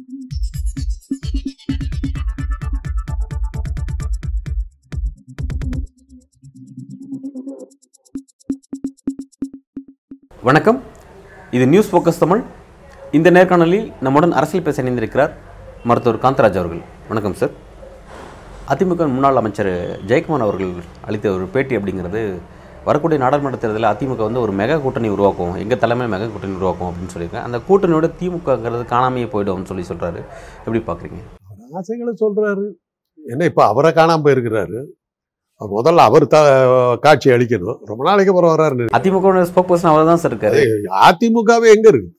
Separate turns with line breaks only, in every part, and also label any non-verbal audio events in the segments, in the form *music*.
வணக்கம். இது news focus Tamil இந்த நேர்காணலில் நம்முடன் அரசியல் பேச இணைந்திருக்கிறார் மருத்துவர் காந்தராஜ் அவர்கள். வணக்கம் சார் அதிமுக முன்னாள் அமைச்சர் ஜெயக்குமார் அவர்கள் அளித்த ஒரு பேட்டி அப்படிங்கிறது வரக்கூடிய நாடாளுமன்ற தேர்தலில் அதிமுக வந்து ஒரு மெகா கூட்டணி உருவாக்கும் எங்கள் தலைமையில் மெகா கூட்டணி உருவாக்கும் அப்படின்னு சொல்லியிருக்கேன். அந்த கூட்டணியோட திமுகங்கிறது காணாமையே போய்டும்னு சொல்லி சொல்கிறாரு எப்படி பார்க்குறீங்க
ஆசைகளை சொல்றாரு. என்ன இப்ப அவரை காணாம போயிருக்கிறாரு. முதல்ல அவர் த காட்சி அளிக்கணும். ரொம்ப நாளைக்கு அப்புறம் வர்றாரு
அதிமுக ஸ்போக் பர்சன் அவர் தான் சார் இருக்காரு.
அதிமுகவே எங்க இருக்குது?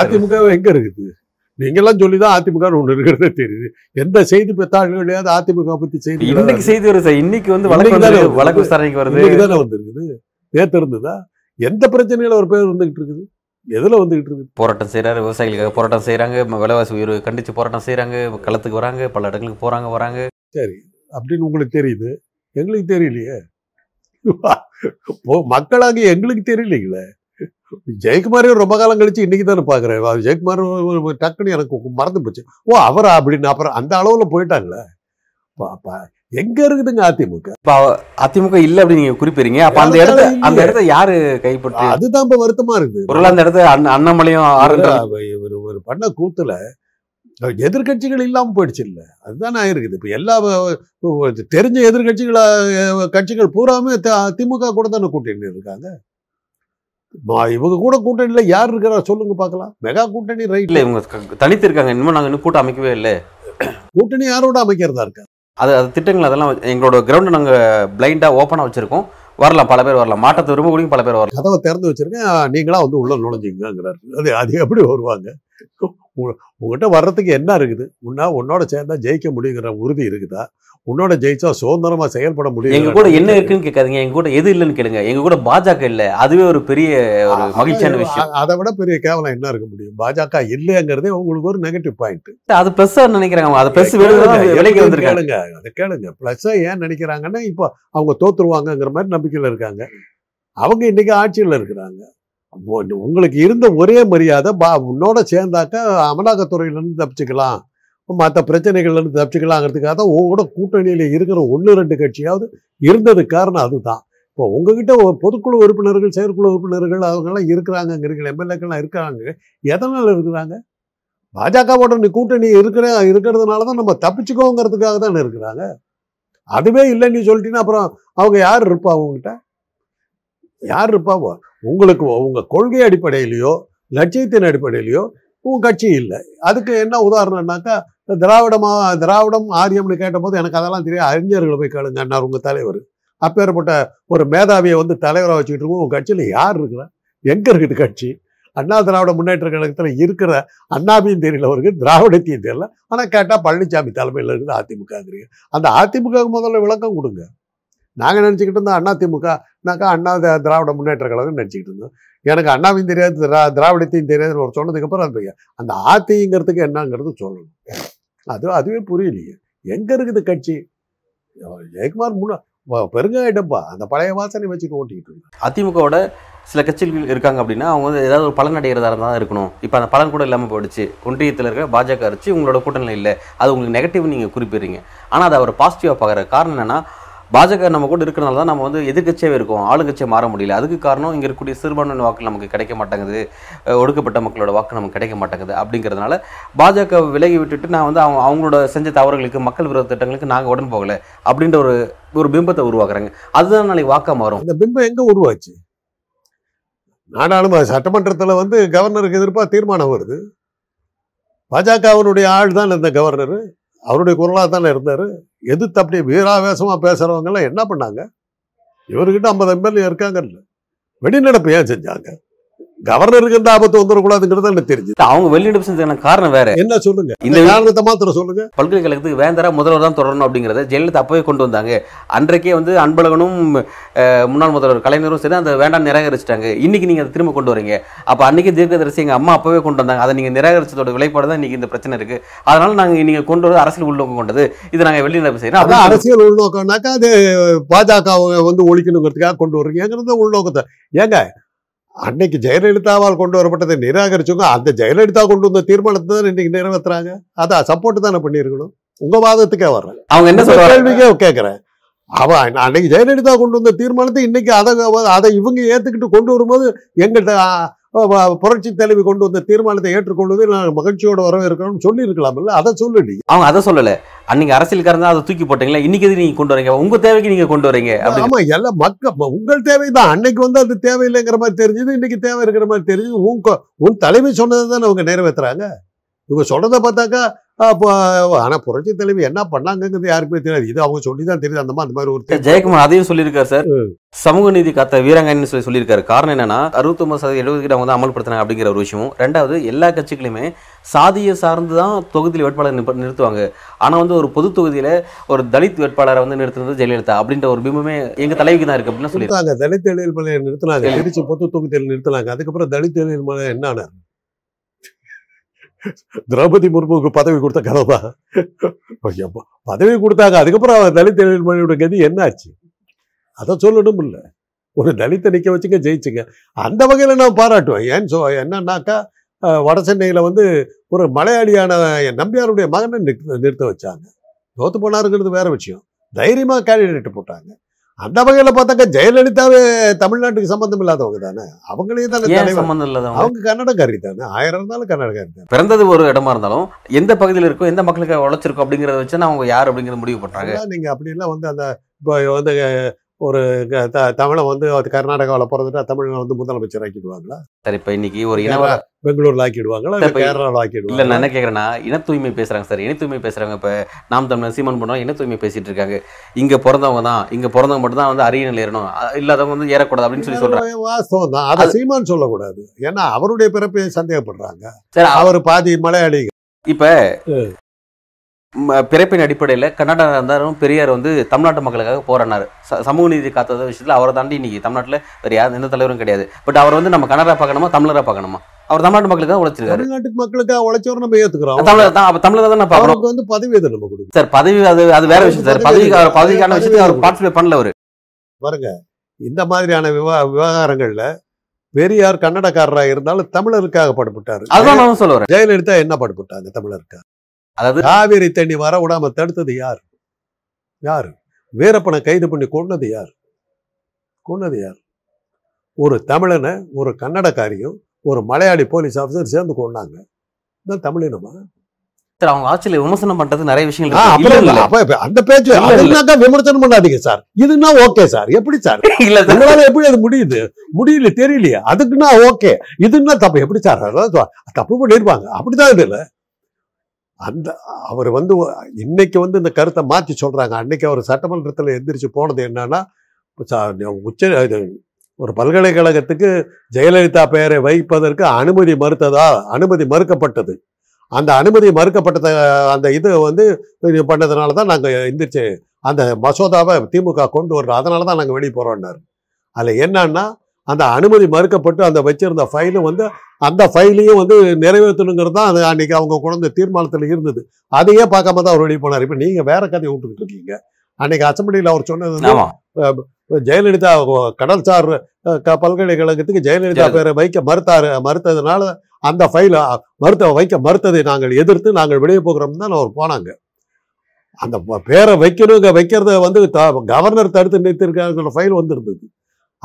அதிமுகவே எங்க இருக்குது? நீங்கெல்லாம் சொல்லிதான் அதிமுக ஒண்ணு இருக்கிறதே தெரியுது. எந்த செய்தி பெத்தாள்களையாவது அதிமுக பத்தி செய்தி
இன்னைக்கு செய்தி வருது சார். இன்னைக்கு வந்து வழக்கு
தானே.
வழக்கு விசாரணைக்கு வருது.
தானே வந்திருக்குது? நேத்து இருந்ததா? எந்த பிரச்சனையில ஒரு பேர் வந்துகிட்டு இருக்குது? எதுல வந்துகிட்டு இருக்குது?
போராட்டம் செய்கிறாரு விவசாயிகளுக்காக போராட்டம் செய்கிறாங்க விலைவாசி உயர்வு கண்டித்து போராட்டம் செய்கிறாங்க களத்துக்கு வராங்க பல இடங்களுக்கு போகிறாங்க வராங்க.
அப்படின்னு உங்களுக்கு தெரியுது. எங்களுக்கு தெரியலையே. மக்களாகி எங்களுக்கு தெரியலீங்களே. ஜெயக்குமாரே ரொம்ப காலம் கழிச்சு இன்னைக்கு தானே பாக்குறேன் அது ஜெயக்குமார் டக்குன்னு எனக்கு மறந்து போச்சு. ஓ அவரா அப்படின்னு அப்புறம் அந்த அளவுல போயிட்டாங்களே. அப்ப எங்க இருக்குதுங்க அதிமுக?
இப்போ அதிமுக இல்லை அப்படின்னு நீங்க குறிப்பிடுறீங்க. அப்ப அந்த இடத்த. அந்த இடத்த யாரு கைப்பற்றி?
அதுதான் இப்ப வருத்தமா இருக்குது.
ஒருவேளை அந்த இடத்த அண்ண- அண்ணாமலையும்
இவர் ஒரு பண்ண கூத்துல எதிர்கட்சிகள் இல்லாம போயிடுச்சு இல்ல. அதுதான் ஆயிருக்குது இப்ப எல்லா தெரிஞ்ச எதிர்கட்சிகள கட்சிகள் பூராமே த- திமுக கூட தானே கூட்டணி இருக்காங்க. இவங்க கூட கூட்டணியில யார் இருக்கிறா சொல்லுங்க பார்க்கலாம். மெகா கூட்டணி ரைட்
இல்ல இவங்க தனித்து இருக்காங்க இன்னும் நாங்க இன்னும் கூட்டம் அமைக்கவே இல்லை.
கூட்டணி யாரோட அமைக்கிறதா இருக்கா?
அது அது திட்டங்கள் அதெல்லாம் எங்களோட கிரவுண்ட் நாங்க பிளைண்டா ஓப்பனா வச்சிருக்கோம். வரலாம் பல பேர் வரலாம். மாற்றத்தை விரும்பக்கூடிய பல பேர் வரலாம்.
கதவை திறந்து வச்சிருக்கேன். நீங்களா வந்து உள்ள நுழைஞ்சிங்கிறாரு அது அது எப்படி வருவாங்க? உங்ககிட்ட வர்றதுக்கு என்ன இருக்குது? உன்னா உன்னோட சேர்ந்தா ஜெயிக்க முடியுங்கிற உறுதி இருக்குதா? உன்னோட ஜெயிச்சா சுதந்திரமா செயல்பட முடியும்
எங்க கூட என்ன இருக்குன்னு கேட்காதீங்க. எங்க கூட எது இல்லைன்னு கேளுங்க. எங்க கூட பாஜக இல்ல. அதுவே ஒரு பெரிய ஒரு மகிழ்ச்சியான விஷயம்.
அதை விட பெரிய கேவலம் என்ன இருக்க முடியும்? பாஜக இல்லைங்கிறதே உங்களுக்கு ஒரு நெகட்டிவ் பாயிண்ட்
அது பெருசா நினைக்கிறாங்க அது பெருசு விலைக்கு வந்திருக்காங்க.
அதை கேளுங்க. பிளஸ் ஏன் நினைக்கிறாங்கன்னா இப்போ அவங்க தோத்துருவாங்கங்கிற மாதிரி நம்பிக்கையில இருக்காங்க. அவங்க இன்னைக்கு ஆட்சியில் இருக்கிறாங்க. உங்களுக்கு இருந்த ஒரே மரியாதை பா உன்னோட சேர்ந்தாக்க அமலாக்கத்துறையில இருந்து தப்பிச்சுக்கலாம். மற்ற பிரச்சனைகள்லேருந்து தப்பிச்சுக்கலாங்கிறதுக்காக தான் உங்களோட கூட்டணியில் இருக்கிற ஒன்று ரெண்டு கட்சியாவது இருந்தது காரணம் அதுதான். இப்போ உங்ககிட்ட பொதுக்குழு உறுப்பினர்கள் செயற்குழு உறுப்பினர்கள் அவங்கெல்லாம் இருக்கிறாங்கங்கிறீங்க எம்எல்ஏக்கள்லாம் இருக்காங்க. எதனால் இருக்கிறாங்க? பாஜகவோட நீ கூட்டணி இருக்கிற இருக்கிறதுனால தான் நம்ம தப்பிச்சுக்கோங்கிறதுக்காக தானே இருக்கிறாங்க. அதுவே இல்லைன்னு நீ சொல்லிட்டீங்கன்னா அப்புறம் அவங்க யார் இருப்பா அவங்ககிட்ட யார் இருப்பா? உங்களுக்கு உங்கள் கொள்கை அடிப்படையிலையோ லட்சியத்தின் அடிப்படையிலையோ உன் கட்சி இல்லை அதுக்கு என்ன உதாரணம்னாக்கா திராவிடமா திராவிடம் ஆரியம்னு கேட்டபோது எனக்கு அதெல்லாம் தெரியாது. அறிஞர்களை போய் கேளுங்க அண்ணா உங்க தலைவர். அப்பேற்பட்ட ஒரு மேதாவியை வந்து தலைவராக வச்சுக்கிட்டு இருக்கோம். உங்கள் கட்சியில யார் இருக்கிறா? எங்க இருக்குது கட்சி? அண்ணா திராவிட முன்னேற்ற கழகத்தில் இருக்கிற அண்ணாவையும் தெரியல அவருக்கு திராவிடத்தையும் தெரியல. ஆனா கேட்டால் பழனிசாமி தலைமையில் இருக்குது அதிமுகங்கிறீங்க அந்த அதிமுக முதல்ல விளக்கம் கொடுங்க. நாங்க நினச்சிக்கிட்டு இருந்தோம் அண்ணா திமுகனாக்கா அண்ணா திராவிட முன்னேற்ற கழகம் நினச்சிக்கிட்டு இருந்தோம். எனக்கு அண்ணாவையும் தெரியாது திரா திராவிடத்தையும் தெரியாதுன்னு ஒரு சொன்னதுக்கு அப்புறம் அந்த அந்த ஆத்திங்கிறதுக்கு என்னங்கிறது சொல்லணும். அது அதுவே புரியலையே. எங்கே இருக்குது கட்சி? ஜெயக்குமார் முன்னா பெருங்காயிட்டப்பா அந்த பழைய வாசனை வச்சுட்டு ஓட்டிக்கிட்டு இருக்கு
அதிமுகவோட சில கட்சிகள் இருக்காங்க அப்படின்னா அவங்க வந்து ஏதாவது ஒரு பலன் அடைகிறதா இருந்தால் இருக்கணும். இப்போ அந்த பலன் கூட இல்லாமல் போயிடுச்சு. ஒன்றியத்தில் இருக்கிற பாஜக அரிச்சு உங்களோட கூட்டணியில் இல்லை. அது உங்களுக்கு நெகட்டிவ் நீங்கள் குறிப்பிடுறீங்க. ஆனால் அதை அவர் பாசிட்டிவாக பார்க்குற காரணம் என்னன்னா பாஜக நம்ம கூட இருக்கிறனால தான் நம்ம வந்து எதிர்கட்சியாகவே இருக்கோம். ஆளுங்கட்சியை மாற முடியல. அதுக்கு காரணம் இங்கே இருக்கக்கூடிய சிறுபான்மை வாக்கு நமக்கு கிடைக்க மாட்டேங்குது. ஒடுக்கப்பட்ட மக்களோட வாக்கு நமக்கு கிடைக்க மாட்டேங்குது அப்படிங்கிறதுனால பாஜக விலகி விட்டுட்டு நான் வந்து அவங்க அவங்களோட செஞ்ச தவறுகளுக்கு மக்கள் விரோத திட்டங்களுக்கு நாங்கள் உடன் போகலை அப்படின்ற ஒரு ஒரு பிம்பத்தை உருவாக்குறாங்க. அதுதான் நாளைக்கு வாக்காக மாறும்.
இந்த பிம்பம் எங்கே உருவாச்சு? நாடாளுமன்ற சட்டமன்றத்தில் வந்து கவர்னருக்கு எதிர்ப்பாக தீர்மானம் வருது. பாஜகவனுடைய ஆள் தான் இந்த கவர்னர். அவருடைய குரலாக தானே இருந்தார். எதிர்த்து அப்படியே வீராவேசமாக பேசுகிறவங்கெல்லாம் என்ன பண்ணாங்க? இவர்கிட்ட ஐம்பது எம்எல்ஏ இருக்காங்கல்ல. வெளிநடப்பு ஏன் செஞ்சாங்க? கவர்னருக்கு எந்த ஆபத்து வந்துடக்கூடாதுங்கிறது எனக்கு தெரிஞ்சு
அவங்க வெளிநடப்பு செஞ்சதுக்கான காரணம் வேற?
என்ன சொல்லுங்க?
இந்த
காரணத்தை மாத்திரம் சொல்லுங்க.
பல்கலைக்கழகத்துக்கு வேந்தரா முதல்வர் தான் தொடரணும் அப்படிங்கிறத ஜெயலலிதா அப்பவே கொண்டு வந்தாங்க. அன்றைக்கே வந்து அன்பழகனும் முன்னாள் முதல்வர் கலைஞரும் சரி அந்த வேண்டாம் நிராகரிச்சிட்டாங்க. இன்னைக்கு நீங்க அதை திரும்ப கொண்டு வரீங்க. அப்ப அன்னைக்கு தீர்க்கதரிசி எங்க அம்மா அப்பவே கொண்டு வந்தாங்க. அதை நீங்க நிராகரிச்சதோட விளைப்பாடு தான் இன்னைக்கு இந்த பிரச்சனை இருக்கு. அதனால நாங்க நீங்க கொண்டு வர அரசியல் உள்நோக்கம் கொண்டது. இதை நாங்க வெளிநடப்பு செய்யறோம்.
அதான் அரசியல் உள்நோக்கம்னாக்கா அது பாஜக வந்து ஒழிக்கணுங்கிறதுக்காக கொண்டு வர்றீங்கிறது உள்நோக்கத்தை. ஏங்க அன்னைக்கு ஜெயலலிதாவால் கொண்டு வரப்பட்டதை நிராகரிச்சவங்க அந்த ஜெயலலிதா கொண்டு வந்த தீர்மானத்தை தான் இன்னைக்கு நிறைவேத்துறாங்க. அதான் சப்போர்ட் தானே பண்ணியிருக்கணும். உங்க வாதத்துக்கே வர்றேன்.
அவங்க என்ன
கேள்விக்கே கேட்கிறேன். அவ அன்னைக்கு ஜெயலலிதா கொண்டு வந்த தீர்மானத்தை இன்னைக்கு அதை அதை இவங்க ஏத்துக்கிட்டு கொண்டு வரும்போது எங்கள்கிட்ட புரட்சி தலைவி கொண்டு வந்த தீர்மானத்தை ஏற்றுக்கொள்வதை நான் மகிழ்ச்சியோட வரவேற்கணும்னு சொல்லி இருக்கலாம்ல அதை சொல்லி
அவங்க அதை சொல்லல. அன்னைக்கு அரசியல்காரன் தான் அதை தூக்கி போட்டீங்களா? இன்னைக்கு எது நீங்க கொண்டு வரீங்க? உங்க தேவைக்கு நீங்க கொண்டு வரீங்க அப்படி
ஆமா எல்லாம் மக்க உங்கள் தேவைதான். அன்னைக்கு வந்து அது தேவையில்லைங்கிற மாதிரி தெரிஞ்சது இன்னைக்கு தேவை இருக்கிற மாதிரி தெரிஞ்சது. உன் உன் தலைமை சொன்னதை தானே அவங்க நிறைவேத்துறாங்க. இவங்க சொல்றதை பார்த்தாக்கா அப்போ ஆனா புரட்சி தலைவி என்ன பண்ணாங்கிறது யாருக்குமே தெரியாது. இது அவங்க சொல்லி தான் தெரியுது. அந்த மாதிரி அந்த மாதிரி ஒரு.
ஜெயக்குமார் அதையும் சொல்லியிருக்காரு சார். சமூக நீதி காத்த வீராங்கன்னு சொல்லி சொல்லியிருக்காரு. காரணம் என்னன்னா அறுபத்தொன்பது சதவீதம் எழுபது அவங்க வந்து அமல்படுத்தினாங்க அப்படிங்கிற ஒரு விஷயம் ரெண்டாவது எல்லா கட்சிகளுமே சாதியை சார்ந்து தான் தொகுதியில் வேட்பாளர் நிறுத்துவாங்க. ஆனா வந்து ஒரு பொது தொகுதியில ஒரு தலித் வேட்பாளரை வந்து நிறுத்துனது ஜெயலலிதா அப்படின்ற ஒரு பிம்பமே எங்க தலைவிக்கு தான் இருக்கு அப்படின்னு சொல்லி
நிறுத்தாங்க தலித் எழில் மலையை நிறுத்தினாங்க. திருச்சி பொது தொகுதியில் நிறுத்தினாங்க. அதுக்கப்புறம் தலித் எழில் மலை என்ன ஆனார்? திரௌபதி முர்முக்கு பதவி கொடுத்த கதை தான் பதவி கொடுத்தாங்க. அதுக்கப்புறம் தலித் எழில் கதி என்ன ஆச்சு அதை சொல்லணும் இல்ல ஒரு தலித்தை நிற்க வச்சுங்க ஜெயிச்சுங்க. அந்த வகையில நான் பாராட்டுவேன். ஏன் சொ என்னன்னாக்கா வட சென்னையில வந்து ஒரு மலையாளியான நம்பியாருடைய மகனை நிறுத்த நிறுத்த வச்சாங்க. தோத்து போனாருங்கிறது வேற விஷயம். தைரியமா கேண்டிடேட் போட்டாங்க. அந்த வகையில பார்த்தாக்கா ஜெயலலிதாவே தமிழ்நாட்டுக்கு சம்பந்தம் இல்லாதவங்க தானே? அவங்களையும் தானே
சம்பந்தம் இல்லாதவங்க?
அவங்க கன்னடக்காரி தானே. ஆயிரம் இருந்தாலும் கன்னடக்காரி தானே.
பிறந்தது ஒரு இடமா இருந்தாலும் எந்த பகுதியில் இருக்கோ எந்த மக்களுக்கு உழைச்சிருக்கோம் அப்படிங்கறத வச்சு அவங்க யார் அப்படிங்கறத முடிவு பண்றாங்க?
அதான் நீங்க அப்படிலாம் வந்து அந்த இப்போ வந்து ஒரு த- தமிழை வந்து கர்நாடகாவில் பிறந்துட்டா தமிழை வந்து முதலமைச்சர் ஆக்கிடுவாங்களா?
சார் இப்ப இன்னைக்கு ஒரு இனவ
பெங்களூர்ல ஆக்கிடுவாங்களா? இல்ல
இப்ப-
கேரளாவில்
இல்ல
ஆக்கிடுவாங்க
நான் என்ன கேக்குறேன்னா இன தூய்மை பேசுறாங்க சார். இன தூய்மை பேசுறாங்க இப்ப நாம் தமிழர் சீமன் பண்ணோம் இன தூய்மை பேசிட்டு இருக்காங்க. இங்க பிறந்தவங்க தான். இங்க பிறந்தவங்க மட்டும் தான் வந்து அரியணையில் ஏறணும். இல்லாதவங்க வந்து ஏறக்கூடாது அப்படின்னு சொல்லி சொல்றாங்க.
வாஸ்தவம் தான். அதை சீமான் சொல்லக்கூடாது. ஏன்னா அவருடைய பிறப்பை சந்தேகப்படுறாங்க.
சரி
அவர் பாதி மலையாளி
இப்ப பிறப்பின் அடிப்படையில கர்நாடகா இருந்தாலும் பெரியார் வந்து தமிழ்நாட்டு மக்களுக்காக போராடினாரு. சமூக நீதி காத்தத விஷயத்துல அவரை தாண்டி இன்னைக்கு தமிழ்நாட்டுல வேற யார் எந்த தலைவரும் கிடையாது. பட் அவர் வந்து நம்ம கன்னடா பார்க்கணுமா தமிழரா பார்க்கணுமா? அவர் தமிழ்நாட்டு மக்களுக்காக உழைச்சிருக்காரு.
தமிழ்நாட்டுக்கு மக்களுக்காக உழைச்சவர் நம்ம ஏத்துக்கிறோம்.
தமிழர் தான் அப்ப தமிழர் தான்
அவருக்கு வந்து பதவி எது நம்ம கொடுக்கும்
சார் பதவி அது அது வேற விஷயம் சார். பதவி அவர் பதவிக்கான விஷயத்துக்கு அவர் பார்ட்டிசிபேட் பண்ணல அவரு.
பாருங்க இந்த மாதிரியான விவா விவகாரங்கள்ல பெரியார் கன்னடக்காரரா இருந்தாலும் தமிழருக்காக படுபட்டாரு.
அதுதான் நான் சொல்ல வரேன்.
ஜெயலலிதா என்ன படுபட்டாங்க தமிழருக்காக?
அதாவது
காவிரி தண்ணி வர விடாம தடுத்தது யார்? யார்? வீரப்பனை கைது பண்ணி கொன்னது யார்? கொன்னது யார்? ஒரு தமிழனை ஒரு கன்னடக்காரியும் ஒரு மலையாளி போலீஸ் ஆஃபீஸர் சேர்ந்து கொண்டாங்க இதான் தமிழினமா?
அவங்க ஆட்சியில விமர்சனம் பண்றது நிறைய விஷயங்கள்
அந்த பேச்சு. அதுனாக்கா விமர்சனம் பண்ணாதீங்க சார். இதுன்னா ஓகே சார். எப்படி சார்? *laughs*
இல்ல
உங்களால எப்படி அது முடியுது? முடியல தெரியலையே. அதுக்குன்னா ஓகே. இதுன்னா தப்பு. எப்படி சார்? தப்பு பண்ணிருப்பாங்க. அப்படிதான் இது இல்ல. அந்த அவர் வந்து இன்னைக்கு வந்து இந்த கருத்தை மாற்றி சொல்கிறாங்க அன்னைக்கு அவர் சட்டமன்றத்தில் எந்திரிச்சு போனது என்னன்னா உச்ச இது ஒரு பல்கலைக்கழகத்துக்கு ஜெயலலிதா பெயரை வைப்பதற்கு அனுமதி மறுத்ததா அனுமதி மறுக்கப்பட்டது. அந்த அனுமதி மறுக்கப்பட்டத அந்த இது வந்து பண்ணதுனால தான் நாங்கள் எந்திரிச்சு அந்த மசோதாவை திமுக கொண்டு வர்றோம். அதனால தான் நாங்கள் வெளியே போகிறோம்னாரு அதில் என்னன்னா அந்த அனுமதி மறுக்கப்பட்டு அந்த வச்சிருந்த ஃபைலும் வந்து அந்த ஃபைலையும் வந்து நிறைவேற்றணுங்கிறது தான் அது அன்னைக்கு அவங்க குழந்தை தீர்மானத்தில் இருந்தது. அதையே பார்க்காம தான் அவர் வெளியே போனார். இப்போ நீங்கள் வேற கதையை விட்டுக்கிட்டு இருக்கீங்க. அன்னைக்கு அசம்பிளியில் அவர் சொன்னது ஜெயலலிதா கடல்சார் பல்கலைக்கழகத்துக்கு ஜெயலலிதா. பேரை வைக்க மறுத்தாரு. மறுத்ததுனால அந்த ஃபைல மறுத்த வைக்க மறுத்ததை நாங்கள் எதிர்த்து நாங்கள் வெளியே போகிறோம் தான் அவர் போனாங்க. அந்த பேரை வைக்கணுங்க வைக்கிறத வந்து கவர்னர் தடுத்து நிறுத்திருக்காங்கிற ஃபைல் வந்திருந்தது.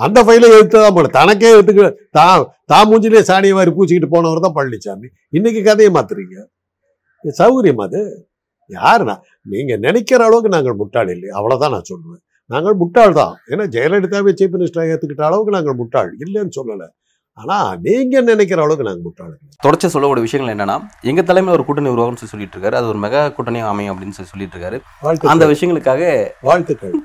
அந்த ஃபைலை எடுத்து தான் போல தனக்கே எடுத்துக்க தான் தான் மூஞ்சிலே சாணியை மாதிரி பூச்சிக்கிட்டு போனவர் தான் பழனிசாமி இன்னைக்கு கதையை மாத்துறீங்க? சௌகரியம் அது? யாருண்ணா நீங்க நினைக்கிற அளவுக்கு நாங்கள் முட்டாள் இல்லை. அவ்வளவுதான் நான் சொல்லுவேன். நாங்கள் முட்டாள் தான். ஏன்னா ஜெயலலிதாவே சீஃப் மினிஸ்டர் ஏத்துக்கிட்ட அளவுக்கு நாங்கள் முட்டாள் இல்லைன்னு சொல்லலை. ஆனா நீங்க நினைக்கிற அளவுக்கு நாங்கள் முட்டாள்.
தொடர்ச்சி சொல்லக்கூடிய விஷயங்கள் என்னன்னா எங்க தலைமையில் ஒரு கூட்டணி உருவாகும்னு சொல்லி சொல்லிட்டு இருக்காரு. அது ஒரு மெகா கூட்டணியாக அமையும் அப்படின்னு சொல்லி சொல்லிட்டு இருக்காரு. அந்த விஷயங்களுக்காக
வாழ்த்துக்கள்.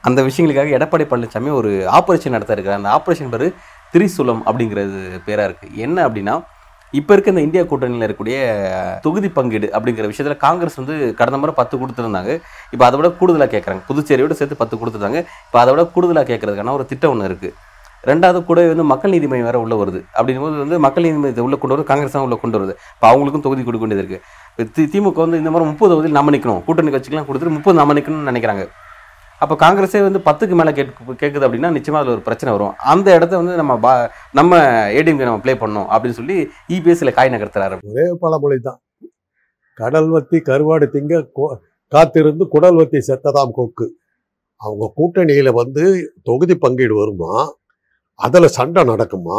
அந்த விஷயங்களுக்காக எடப்பாடி பழனிசாமி ஒரு ஆப்ரேஷன் நடத்த அந்த ஆப்ரேஷன் பேர் திரிசூலம் அப்படிங்கிறது பேராக இருக்குது என்ன அப்படின்னா இப்போ இருக்க இந்த இந்தியா கூட்டணியில் இருக்கக்கூடிய தொகுதி பங்கீடு அப்படிங்கிற விஷயத்தில் காங்கிரஸ் வந்து கடந்த முறை பத்து கொடுத்துருந்தாங்க. இப்போ அதை விட கூடுதலாக கேட்குறாங்க புதுச்சேரியோடு சேர்த்து பத்து கொடுத்துருந்தாங்க. இப்போ அதை விட கூடுதலாக கேட்கறதுக்கான ஒரு திட்டம் ஒன்று இருக்குது ரெண்டாவது கூட வந்து மக்கள் நீதி மையம் வேறு உள்ளே வருது. அப்படிங்கும்போது வந்து மக்கள் நீதி மையத்தை உள்ளே கொண்டு வருது காங்கிரஸ் தான் உள்ளே கொண்டு வருது. இப்போ அவங்களுக்கும் தொகுதி கொடுக்க வேண்டியது இருக்குது தி- திமுக வந்து இந்த மாதிரி முப்பது தொகுதியில் நம்ம நிற்கணும் கூட்டணி கட்சிக்கெலாம் கொடுத்துட்டு முப்பது நம்ம நிற்கணும்னு நினைக்கிறாங்க. அப்போ காங்கிரஸே வந்து பத்துக்கு மேலே கேட்கு கேட்குது அப்படின்னா நிச்சயமாக அதில் ஒரு பிரச்சனை வரும். அந்த இடத்த வந்து நம்ம பா நம்ம ஏடிஎம்கே நம்ம ப்ளே பண்ணோம் அப்படின்னு சொல்லி இபிஎஸ்சில் காய் நகர்த்துறாரு.
ஒரே பழமொழி தான் கடல் வத்தி கருவாடு திங்க காத்திருந்து குடல் வத்தி செத்ததாம் கொக்கு. அவங்க கூட்டணியில் வந்து தொகுதி பங்கீடு வருமா? அதில் சண்டை நடக்குமா?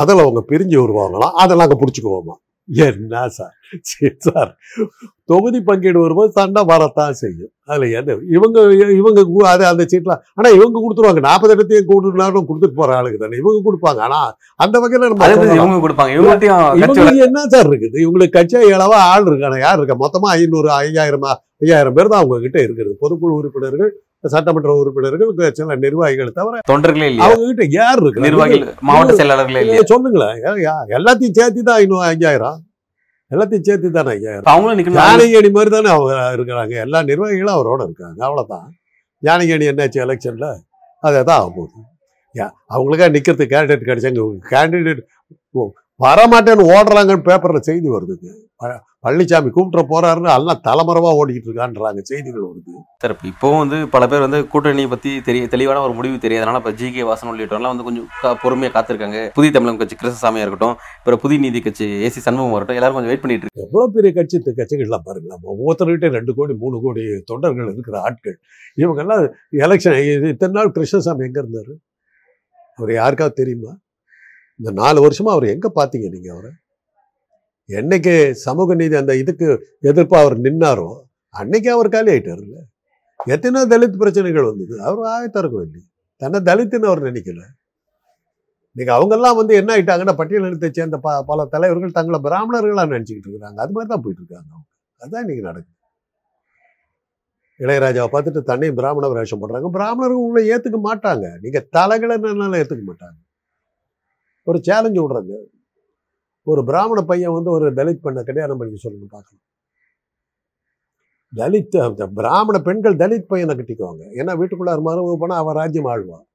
அதில் அவங்க பிரிஞ்சு வருவாங்களாம் அதை நாங்கள் பிடிச்சிக்குவோமா? என்ன சார்? சரி சார் தொகுதி பங்கீடு வரும்போது சண்டை வரத்தான் செய்யும். அதுல என்ன இவங்க இவங்க அது அந்த சீட்ல ஆனா இவங்க கொடுத்துருவாங்க. நாற்பது இடத்தையும் கூட்டுனாலும் கொடுத்துட்டு போற ஆளுக்கு தானே. இவங்க கொடுப்பாங்க. ஆனா அந்த வகையில நம்ம.
இவங்க கொடுப்பாங்க.
இவங்களுக்கு என்ன சார் இருக்குது? இவங்களுக்கு கட்சியா இளவா ஆள் இருக்கான? யார் இருக்கா? மொத்தமா ஐநூறு ஐயாயிரம் ஐயாயிரம் பேர் தான் அவங்க கிட்ட இருக்குது பொதுக்குழு உறுப்பினர்கள் சட்டமன்ற உறுப்பினர்கள் சில நிர்வாகிகள் தவிர
தொண்டர்களே
அவங்க கிட்ட யார் இருக்கு
நிர்வாகிகள் மாவட்ட செயலாளர்களே இல்லையா?
சொல்லுங்களேன். எல்லாத்தையும் சேர்த்து தான் ஐநூறு ஐயாயிரம் எல்லாத்தையும் சேர்த்து தானே ஐயாயிரம்
அவங்களும்
ஞானகேணி மாதிரி தானே அவங்க இருக்கிறாங்க. எல்லா நிர்வாகிகளும் அவரோட இருக்காங்க. அவ்வளவுதான். ஞானகேணி என்னாச்சு எலெக்ஷன்ல? அதே தான் ஆக போகுது. யா- அவங்களுக்கா நிக்கிறதுக்கு கேண்டிடேட் கிடைச்சாங்க. கேண்டிடேட் வரமாட்டேன்னு ஓடுறாங்கன்னு பேப்பர்ல செய்தி வருதுங்க பழனிசாமி கூப்பிட்டு போறாருன்னு எல்லாம் தலைமறைவா ஓடிக்கிட்டு இருக்கான்றாங்க செய்திகள் வருது.
சார் இப்போ இப்போவும் வந்து பல பேர் வந்து கூட்டணி பத்தி தெரிய தெளிவான ஒரு முடிவு தெரியாதனால இப்போ ஜி கே வாசன் உள்ளிட்டவங்கலாம் வந்து கொஞ்சம் கா- பொறுமையா காத்திருக்காங்க. புதிய தமிழகம் கட்சி கிருஷ்ணசாமியா இருக்கட்டும் அப்புறம் புதிய நீதி கட்சி ஏசி சண்முகம் வரட்டும் எல்லாரும் கொஞ்சம் வெயிட் பண்ணிட்டு இருக்காங்க
எவ்வளவு பெரிய கட்சி கட்சிகள்லாம் பாருங்களா ஒவ்வொருத்தர்கிட்ட ரெண்டு கோடி மூணு கோடி தொண்டர்கள் இருக்கிற ஆட்கள். இவங்கெல்லாம் எலெக்ஷன் இத்தனை நாள் கிருஷ்ணசாமி எங்க இருந்தாரு? அவர் யாருக்காவது தெரியுமா? இந்த நாலு வருஷமா அவர் எங்கே பார்த்தீங்க நீங்க அவரை? என்னைக்கு சமூக நீதி அந்த இதுக்கு எதிர்ப்பாக அவர் நின்னாரோ அன்னைக்கு அவர் காலி ஆயிட்டாருல்ல. எத்தனை தலித் பிரச்சனைகள் வந்தது. அவர் ஆயத்திறக்க இல்லை தன்னை தலித்துன்னு அவர் நினைக்கல. நீங்கள் அவங்கெல்லாம் வந்து என்ன ஆயிட்டாங்கன்னா பட்டியலினத்தை சேர்ந்த ப பல தலைவர்கள் தங்களை பிராமணர்களாக நினச்சிக்கிட்டு இருக்கிறாங்க அது மாதிரி தான் போயிட்டு இருக்காங்க அவங்க. அதுதான் இன்னைக்கு நடக்குது. இளையராஜாவை பார்த்துட்டு தன்னையும் பிராமண வேஷம் போடுறாங்க. பிராமணர்கள் உங்களை ஏற்றுக்க மாட்டாங்க. நீங்க தலைகளனால ஏற்றுக்க மாட்டாங்க. ஒரு சேலஞ்சு விடுறாங்க ஒரு பிராமண பையன் வந்து ஒரு தலித் பெண்ணை கல்யாணம் பண்ணி சொல்லணும் பார்க்கலாம் தலித் பிராமண பெண்கள் தலித் பையனை கட்டிக்குவாங்க. ஏன்னா வீட்டுக்குள்ளார் மரபு போனால் அவன் ராஜ்யம் ஆழ்வான்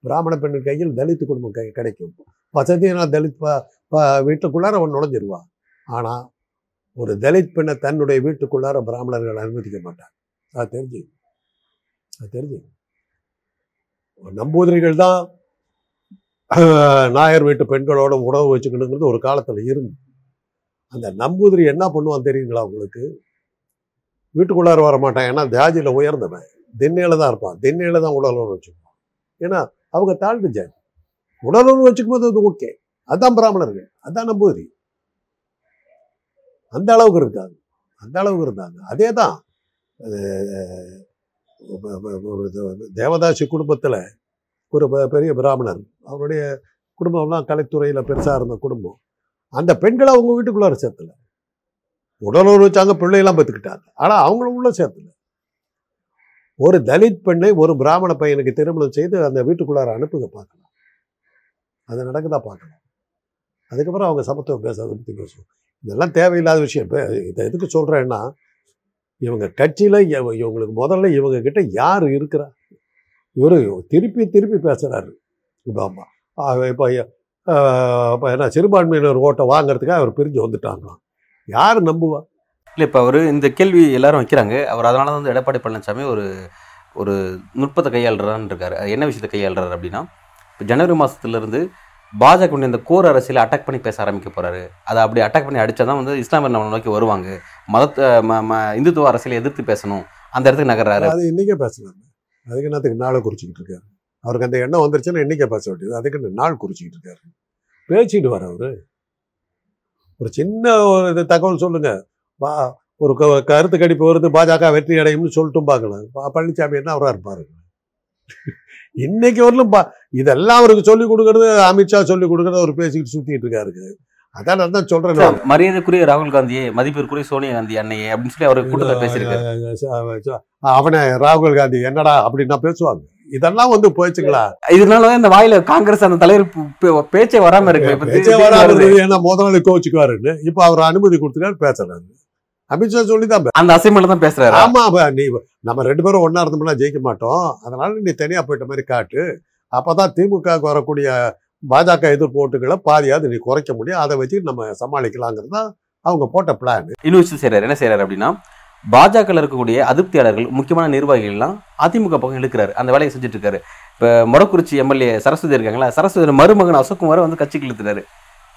பிராமண பெண்ணின் கையில் தலித் குடும்பம் கை கிடைக்கும். வசதியான தலித் ப- ப- வீட்டுக்குள்ளார அவன் நுழைஞ்சிருவான் ஆனால் ஒரு தலித் பெண்ணை தன்னுடைய வீட்டுக்குள்ளார பிராமணர்கள் அனுமதிக்க மாட்டாங்க. அது தெரிஞ்சு அது தெரிஞ்சு நம்பூதிரிகள் தான் நாயர் வீட்டு பெண்களோட உணவு வச்சுக்கணுங்கிறது ஒரு காலத்தில் இருந்து அந்த நம்பூதிரி என்ன பண்ணுவான் தெரியுங்களா உங்களுக்கு வீட்டுக்குள்ளார வர மாட்டான் ஏன்னா ஜாதியில் உயர்ந்தவன் திண்ணையில் தான் இருப்பான் திண்ணையில் தான் உடலுறவு வச்சுக்குவான் ஏன்னா அவங்க தாழ்ந்து ஜாதி உடலுறவு வச்சுக்கும் போது அது ஓகே அதான் பிராமணர்கள் அதான் நம்பூதிரி அந்த அளவுக்கு இருக்காங்க அந்த அளவுக்கு இருந்தாங்க அதே தான் தேவதாசி குடும்பத்தில் ஒரு பெரிய பிராமணர். அவருடைய குடும்பம்லாம் கலைத்துறையில் பெருசாக இருந்த குடும்பம். அந்த பெண்களை அவங்க வீட்டுக்குள்ளார சேர்த்துல. உடலுறவு வச்சாங்க பிள்ளையெல்லாம் பெற்றுக்கிட்டாங்க ஆனால் அவங்களும் உள்ள சேர்த்துல. ஒரு தலித் பெண்ணை ஒரு பிராமண பையனுக்கு திருமணம் செய்து அந்த வீட்டுக்குள்ளார அனுப்புங்க பார்க்கலாம். அது நடக்குதா பார்க்கலாம். அதுக்கப்புறம் அவங்க சமத்துவம் பேச பற்றி பேசுவோம். இதெல்லாம் தேவையில்லாத விஷயம். இப்போ இதை எதுக்கு சொல்கிறேன்னா இவங்க கட்சியில் இவ- இவங்களுக்கு முதல்ல இவங்க கிட்ட யார் இருக்கிறா? இவரு திருப்பி திருப்பி பேசுறாரு இப்போ ஆமா இப்போ இப்போ என்ன சிறுபான்மையினர் ஓட்டை வாங்குறதுக்காக அவர் பிரிஞ்சு வந்துட்டாங்களாம். யார் நம்புவா?
இல்லை இப்போ அவர் இந்த கேள்வி எல்லாரும் வைக்கிறாங்க. அவர் அதனால தான் வந்து எடப்பாடி பழனிசாமி ஒரு ஒரு நுட்பத்தை கையாளுறான்னு இருக்காரு. என்ன விஷயத்தை கையாளுறாரு அப்படின்னா இப்போ ஜனவரி மாதத்துலேருந்து பாஜக இந்த கோர் அரசியலை அட்டாக் பண்ணி பேச ஆரம்பிக்க போறாரு. அதை அப்படி அட்டாக் பண்ணி அடிச்சா தான் வந்து இஸ்லாமியர் நம்ம நோக்கி வருவாங்க. மதத்தை ம- ம- இந்துத்துவ அரசியலை எதிர்த்து பேசணும். அந்த இடத்துக்கு நகர்றாரு.
அது இன்னைக்கே பேசலாமே அதுக்கு என்னத்துக்கு நாளை குறிச்சிக்கிட்டு இருக்காரு? அவருக்கு அந்த எண்ணம் வந்துருச்சுன்னா இன்னைக்கே பேச வேண்டியது அதுக்கு என்ன நாள் குறிச்சிக்கிட்டு இருக்காரு. பேசிட்டு வர அவரு. ஒரு சின்ன ஒரு இது தகவல் சொல்லுங்க. வா ஒரு க- கருத்து கடிப்பு வருது பாஜக வெற்றி அடையும்னு சொல்லிட்டும் பார்க்கலாம் பழனிசாமி என்ன அவராக இருப்பாரு? இன்னைக்கு வரலும் பா இதெல்லாம் அவருக்கு சொல்லிக் கொடுக்குறது அமித்ஷா சொல்லி கொடுக்குறது அவர் பேசிக்கிட்டு சுற்றிக்கிட்டு இருக்காரு. அதான் நான் தான் சொல்றேன்.
மரியாதைக்குரிய ராகுல் காந்தியே மதிப்பிற்குரிய சோனியா காந்தி அன்னையே அப்படின்னு சொல்லி அவர் கூட்டத்தில் பேசியிருக்காரு.
அவனை ராகுல் காந்தி என்னடா அப்படின்னா பேசுவாங்க. இதெல்லாம் வந்து போயிடுச்சுங்களா?
இதனால தான் இந்த வாயில காங்கிரஸ் அந்த தலைவர் பேச்சே வராம இருக்கு.
பேச்சே வராது.
வருது.
ஏன்னா முதலாளி கோச்சுக்குவாருன்னு இப்ப அவர் அனுமதி கொடுத்துக்காரு பேசுறாரு. அமித்ஷா சொல்லி தான்
அந்த அசைன்மெண்ட் தான் பேசுறாரு?
ஆமா நீ நம்ம ரெண்டு பேரும் ஒண்ணா இருந்தோம்னா ஜெயிக்க மாட்டோம். அதனால நீ தனியா போயிட்ட மாதிரி காட்டு. அப்பதான் திமுக க்கு வரக்கூடிய பாஜக எதிர்ப்பு ஓட்டுகளை பாதியாவது நீ குறைக்க முடியும். அதை வச்சு நம்ம சமாளிக்கலாங்கிறது தான் அவங்க போட்ட பிளான்
இன்னும் விஷயம் செய்யறாரு என்ன செய்யறாரு அப்படின்னா பாஜகவில் இருக்கக்கூடிய அதிருப்தியாளர்கள் முக்கியமான நிர்வாகிகள் எல்லாம் அதிமுக பக்கம் இழுக்கிறாரு. அந்த வேலையை செஞ்சுட்டு இருக்காரு இப்ப மொடக்குறிச்சி எம்எல்ஏ சரஸ்வதி இருக்காங்களா? சரஸ்வதி மருமகன் அசோக்குமார் வந்து கட்சிக்கு இழுத்துறாரு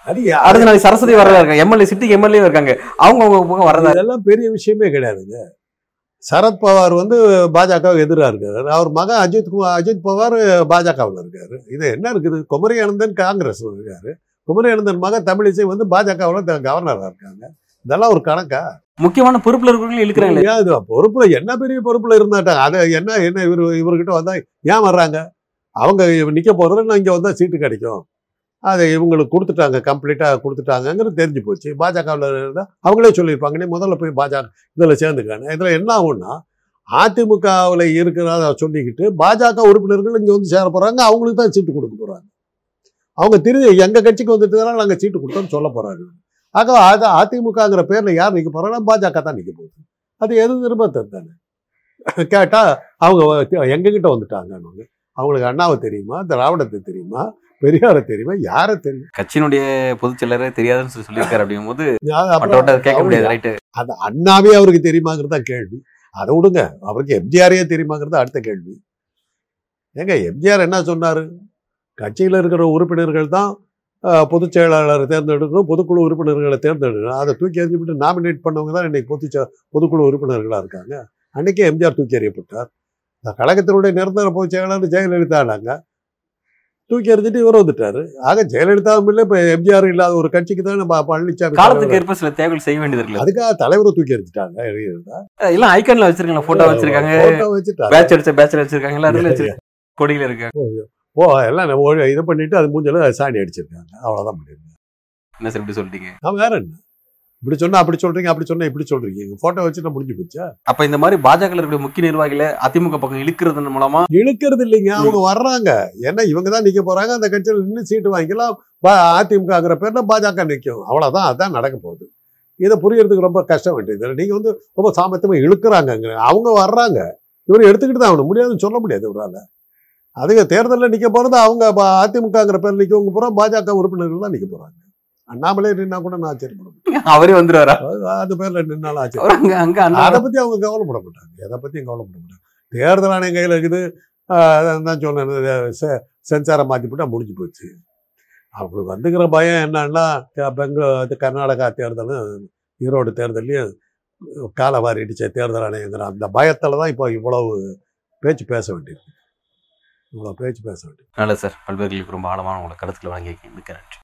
அடுத்த நாளைக்கு சரஸ்வதி வரதா இருக்காங்க. எம்எல்ஏ சிட்டிக்கு எம்எல்ஏ இருக்காங்க. அவங்க அவங்க பக்கம் வரதா
இதெல்லாம் பெரிய விஷயமே கிடையாதுங்க. சரத்பவார் வந்து பாஜக எதிராக இருக்காரு. அவர் மகன் அஜித் குமார் அஜித் பவார் பாஜகவில் இருக்காரு. இது என்ன இருக்குது? குமரி அனந்தன் காங்கிரஸ் இருக்காரு. குமரி அனந்தன் மகன் தமிழிசை வந்து பாஜகவில் கவர்னராக இருக்காங்க. இதெல்லாம் ஒரு கணக்கா?
முக்கியமான பொறுப்புல இருக்கிறவங்களும் இழுக்கிறாங்களே.
ஏன் இது பொறுப்புல என்ன பெரிய பொறுப்புல இருந்தாட்டாங்க அதை என்ன என்ன இவர் இவர்கிட்ட வந்தா ஏன் வர்றாங்க? அவங்க நிக்க போறது நான் இங்க வந்தா சீட்டு கிடைக்கும். அதை இவங்களுக்கு கொடுத்துட்டாங்க கம்ப்ளீட்டாக கொடுத்துட்டாங்கங்கிறது தெரிஞ்சு போச்சு. பாஜகவில் இருந்தால் அவங்களே சொல்லியிருப்பாங்க நீ முதல்ல போய் பாஜக இதில் சேர்ந்துக்கானு இதில் என்ன ஆகும்னா அதிமுகவில் இருக்கிறத சொல்லிக்கிட்டு பாஜக உறுப்பினர்கள் இங்கே வந்து சேர போகிறாங்க அவங்களுக்கு தான் சீட்டு கொடுக்க போகிறாங்க அவங்க திரும்பி எங்கள் கட்சிக்கு வந்துட்டு நாங்கள் சீட்டு கொடுத்தோம்னு சொல்ல போகிறாங்க ஆக அது அதிமுகங்கிற பேரில் யார் நிற்க போகிறாங்கன்னா பாஜக தான் நிற்க போகுது. அது எது நிர்பந்தம் தானே கேட்டால் அவங்க எங்ககிட்ட வந்துட்டாங்க. அவங்களுக்கு அண்ணாவை தெரியுமா? திராவிடத்தை தெரியுமா? பெரியாரை தெரியுமா? யாரை தெரியும்?
கட்சியினுடைய பொதுச் செயலரே தெரியாதுன்னு சொல்லி சொல்லியிருக்காரு அப்படிங்கும்போது கேட்க முடியாது ரைட்டு
அது அண்ணாவே அவருக்கு தெரியுமாங்கிறது தான் கேள்வி. அதை விடுங்க. அவருக்கு எம்ஜிஆரே தெரியுமாங்கிறது அடுத்த கேள்வி. ஏங்க எம்ஜிஆர் என்ன சொன்னாரு? கட்சியில் இருக்கிற உறுப்பினர்கள் தான் பொதுச் செயலாளரை தேர்ந்தெடுக்கணும் பொதுக்குழு உறுப்பினர்களை தேர்ந்தெடுக்கணும். அதை தூக்கி எறிஞ்சுவிட்டு நாமினேட் பண்ணவங்க தான் இன்னைக்கு பொது பொதுக்குழு உறுப்பினர்களாக இருக்காங்க. அன்னைக்கே எம்ஜிஆர் தூக்கி எறியப்பட்டார். இந்த கழகத்தினுடைய நிரந்தர பொதுச் செயலாளர் ஜெயலலிதானாங்க. தூக்கி எறிஞ்சிட்டு இவர் வந்துட்டாரு. ஆக ஜெயலலிதாவும் இல்லை இப்போ எம்ஜிஆர் இல்லாத ஒரு கட்சிக்கு தான் நம்ம பழனிசாமி
காலத்துக்கு ஏற்ப சில தேவைகள் செய்ய வேண்டியது இருக்குல்ல.
அதுக்காக தலைவரை தூக்கி எறிஞ்சிட்டாங்க
எல்லாம் ஐக்கன்ல வச்சிருக்காங்க போட்டோ வச்சிருக்காங்க.
போட்டோ வச்சுட்டாங்க.
பேட்ச் அடிச்ச பேட்ச் வச்சிருக்காங்க அதுல வச்சிருக்காங்க கொடியில இருக்காங்க
ஓ எல்லாம் நம்ம இது பண்ணிட்டு அது மூஞ்சில சாணி அடிச்சிருக்காங்க. அவ்வளவுதான் பண்ணிருக்காங்க.
என்ன சார் இப்படி சொல்லிட்டீங்க
நான் வேற என்ன? இப்படி சொன்னா அப்படி சொல்றீங்க அப்படி சொன்னா இப்படி சொல்றீங்க. போட்டோ வச்சு நான் முடிஞ்சு போச்சா?
அப்ப இந்த மாதிரி பாஜக முக்கிய நிர்வாகிகளை அதிமுக பக்கம் இழுக்கிறது மூலமா
இழுக்கிறது இல்லைங்க அவங்க வர்றாங்க. ஏன்னா இவங்க தான் நிக்க போறாங்க அந்த கட்சியில் நின்று சீட்டு வாங்கிக்கலாம். அதிமுகங்கிற பேர்ல பாஜக நிற்கும் அவ்வளவுதான் அதான் நடக்க போகுது. இதை புரியறதுக்கு ரொம்ப கஷ்டம் வேண்டியது நீங்க வந்து ரொம்ப சாமர்த்தியமா இழுக்கிறாங்க அவங்க வர்றாங்க. இவர் எடுத்துக்கிட்டு தான் ஆகணும். முடியாதுன்னு சொல்ல முடியாது இவரால. அதுங்க தேர்தலில் நிக்க போறது அவங்க அதிமுகங்கிற பேர்ல நிக்கவங்க பூரா பாஜக உறுப்பினர்கள் தான் நிக்க போறாங்க. அண்ணாமலே நின்னா கூட நான் ஆச்சரியப்பட மாட்டேன்.
அவரே வந்துருவாரா?
அது- அது பேர்ல நின்னாலும் ஆச்சரியம். அதை பத்தி அவங்க கவலைப்பட மாட்டாங்க எதை பத்தியும் கவலைப்பட மாட்டாங்க தேர்தல் ஆணையம் கையில் இருக்குது. தான் சொன்னேன். சென்சாரை மாற்றி போட்டா முடிஞ்சு போச்சு. அவங்களுக்கு வந்துக்கிற பயம் என்னன்னா பெங்க இது கர்நாடகா தேர்தலும் ஈரோடு தேர்தலையும் காலை வாரிடுச்ச தேர்தல் ஆணையங்கிற அந்த பயத்தில் தான் இப்போ இவ்வளவு பேச்சு பேச வேண்டியிருக்கு. இவ்வளோ பேச்சு பேச வேண்டியது
நல்லது சார். பல்வேறு ரொம்ப ஆழமான உங்களை கருத்துக்களை வழங்கியிருக்கீங்க. மிக்க நன்றி.